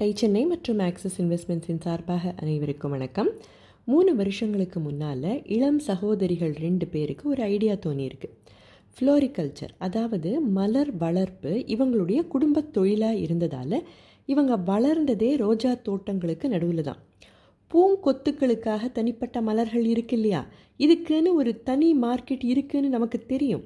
Tie Chennai மற்றும் axis இன்வெஸ்ட்மெண்ட்ஸின் சார்பாக அனைவருக்கும் வணக்கம். மூணு வருஷங்களுக்கு முன்னால் இளம் சகோதரிகள் ரெண்டு பேருக்கு ஒரு ஐடியா தோணியிருக்கு. ஃப்ளோரிகல்ச்சர் அதாவது மலர் வளர்ப்பு இவங்களுடைய குடும்பத் தொழிலாக இருந்ததால் இவங்க வளர்ந்ததே ரோஜா தோட்டங்களுக்கு நடுவில் தான். பூங்கொத்துக்களுக்காக தனிப்பட்ட மலர்கள் இருக்கு இல்லையா? இதுக்குன்னு ஒரு தனி மார்க்கெட் இருக்குன்னு நமக்கு தெரியும்.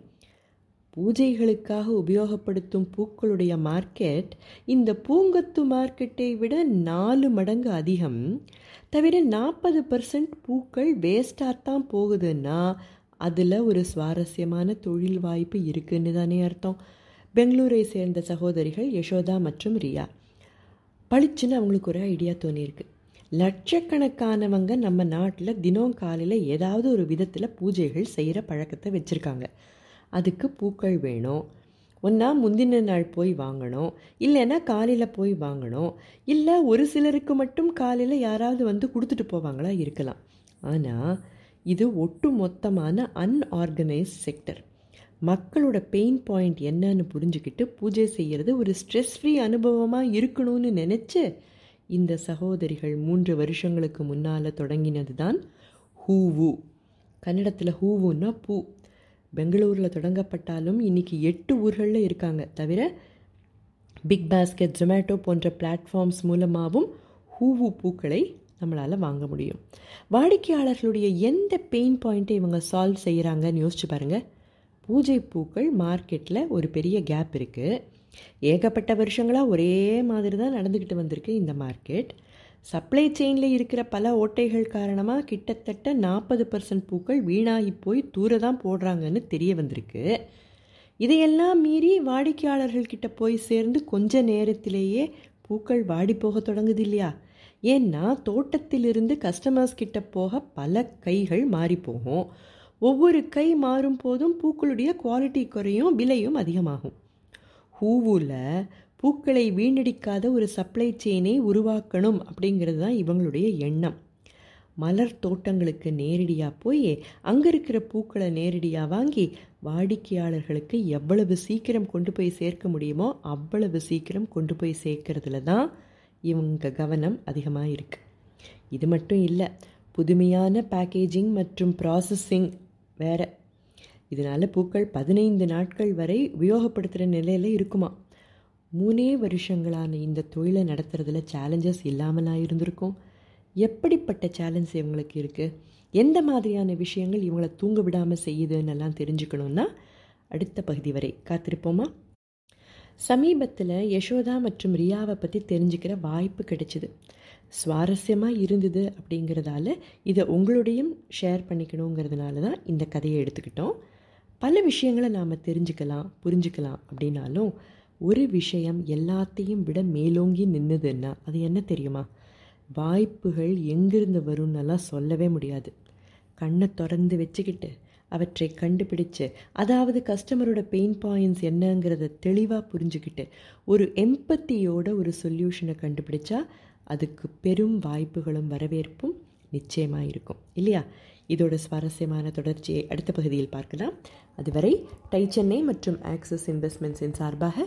பூஜைகளுக்காக உபயோகப்படுத்தும் பூக்களுடைய மார்க்கெட் இந்த பூங்கொத்து மார்க்கெட்டை விட நாலு மடங்கு அதிகம். தவிர நாற்பது பர்சன்ட் பூக்கள் வேஸ்டாக தான் போகுதுன்னா அதில் ஒரு சுவாரஸ்யமான தொழில் வாய்ப்பு இருக்குன்னு தானே அர்த்தம். பெங்களூரை சேர்ந்த சகோதரிகள் யசோதா மற்றும் ரியா. பளிச்சுன்னு அவங்களுக்கு ஒரு ஐடியா தோணியிருக்கு. லட்சக்கணக்கானவங்க நம்ம நாட்டில் தினம் காலையில் ஏதாவது ஒரு விதத்தில் பூஜைகள் செய்கிற பழக்கத்தை வச்சுருக்காங்க. அதுக்கு பூக்கள் வேணும். ஒன்றா முந்தின நாள் போய் வாங்கணும். இல்லைன்னா காலையில் போய் வாங்கணும். இல்லை ஒரு சிலருக்கு மட்டும் காலையில் யாராவது வந்து கொடுத்துட்டு போவாங்களா இருக்கலாம். ஆனால் இது ஒட்டு மொத்தமான அன்ஆர்கனைஸ்ட் செக்டர் மக்களோட பெயின் பாயிண்ட் என்னன்னு புரிஞ்சுக்கிட்டு பூஜை செய்கிறது ஒரு ஸ்ட்ரெஸ் ஃப்ரீ அனுபவமாக இருக்கணும்னு நினச்சி இந்த சகோதரிகள் மூன்று வருஷங்களுக்கு முன்னால் தொடங்கினது தான் ஹூவு. கன்னடத்தில் ஹூவுன்னா பூ. பெங்களூரில் தொடங்கப்பட்டாலும் இன்றைக்கி எட்டு ஊர்களில் இருக்காங்க. தவிர பிக் பாஸ்கெட் ஜொமேட்டோ போன்ற பிளாட்ஃபார்ம்ஸ் மூலமாகவும் ஹூவு பூக்களை நம்மளால் வாங்க முடியும். வாடிக்கையாளர்களுடைய எந்த பெயின் பாயிண்ட்டை இவங்க சால்வ் செய்கிறாங்கன்னு யோசிச்சு பாருங்கள் பூஜை பூக்கள் மார்க்கெட்டில் ஒரு பெரிய கேப் இருக்குது ஏகப்பட்ட வருஷங்களாக ஒரே மாதிரி தான் நடந்துக்கிட்டு வந்திருக்கு இந்த மார்க்கெட் சப்ளை செயினில் இருக்கிற பல ஓட்டைகள் காரணமாக கிட்டத்தட்ட நாற்பது பர்சன்ட் பூக்கள் வீணாகி போய் தூர தான் போடுறாங்கன்னு தெரிய வந்திருக்கு. இதையெல்லாம் மீறி வாடிக்கையாளர்கள்கிட்ட போய் சேர்ந்து கொஞ்ச நேரத்திலேயே பூக்கள் வாடி போக தொடங்குது இல்லையா? ஏன்னா தோட்டத்திலிருந்து கஸ்டமர்ஸ் கிட்ட போக பல கைகள் மாறி போகும். ஒவ்வொரு கை மாறும் போதும் பூக்களுடைய குவாலிட்டி குறையும் விலையும் அதிகமாகும். ஹூவில் பூக்களை வீணடிக்காத ஒரு சப்ளை செயினை உருவாக்கணும் அப்படிங்கிறது தான் இவங்களுடைய எண்ணம். மலர் தோட்டங்களுக்கு நேரடியாக போய் அங்கே இருக்கிற பூக்களை நேரடியாக வாங்கி வாடிக்கையாளர்களுக்கு எவ்வளவு சீக்கிரம் கொண்டு போய் சேர்க்க முடியுமோ அவ்வளவு சீக்கிரம் கொண்டு போய் சேர்க்கறதுல தான் இவங்க கவனம் அதிகமாக இருக்குது இது மட்டும் இல்லை புதுமையான பேக்கேஜிங் மற்றும் ப்ராசஸிங் வேறு. இதனால் பூக்கள் பதினைந்து நாட்கள் வரை உபயோகப்படுத்துகிற நிலையில் இருக்குமா? மூணே வருஷங்களான இந்த தொழிலை நடத்துறதுல சேலஞ்சஸ் இல்லாமலாம் இருந்திருக்கும்? எப்படிப்பட்ட சேலஞ்ச் இவங்களுக்கு இருக்குது எந்த மாதிரியான விஷயங்கள் இவங்களை தூங்க விடாமல் செய்யுதுன்னெல்லாம் தெரிஞ்சுக்கணுன்னா அடுத்த பகுதி வரை காத்திருப்போமா? சமீபத்தில் யசோதா மற்றும் ரியாவை பற்றி தெரிஞ்சுக்கிற வாய்ப்பு கிடைச்சிது. சுவாரஸ்யமாக இருந்தது அப்படிங்கிறதால இதை உங்களோடையும் ஷேர் பண்ணிக்கணுங்கிறதுனால தான் இந்த கதையை எடுத்துக்கிட்டோம். பல விஷயங்களை நாம் தெரிஞ்சுக்கலாம் புரிஞ்சுக்கலாம் அப்படின்னாலும் ஒரு விஷயம் எல்லாத்தையும் விட மேலோங்கி நின்றுதுன்னா அது என்ன தெரியுமா? வாய்ப்புகள் எங்கிருந்து வரும்னெல்லாம் சொல்லவே முடியாது. கண்ணை திறந்து வச்சுக்கிட்டு அவற்றை கண்டுபிடிச்சு அதாவது கஸ்டமரோட பெயின் பாயிண்ட்ஸ் என்னங்கிறத தெளிவாக புரிஞ்சுக்கிட்டு ஒரு எம்பத்தியோட ஒரு சொல்யூஷனை கண்டுபிடிச்சா அதுக்கு பெரும் வாய்ப்புகளும் வரவேற்பும் நிச்சயமாக இருக்கும். இல்லையா? இதோட சுவாரஸ்யமான தொடர்ச்சியை அடுத்த பகுதியில் பார்க்கலாம். அதுவரை டை சென்னை மற்றும் ஆக்சிஸ் இன்வெஸ்ட்மெண்ட்ஸின் சார்பாக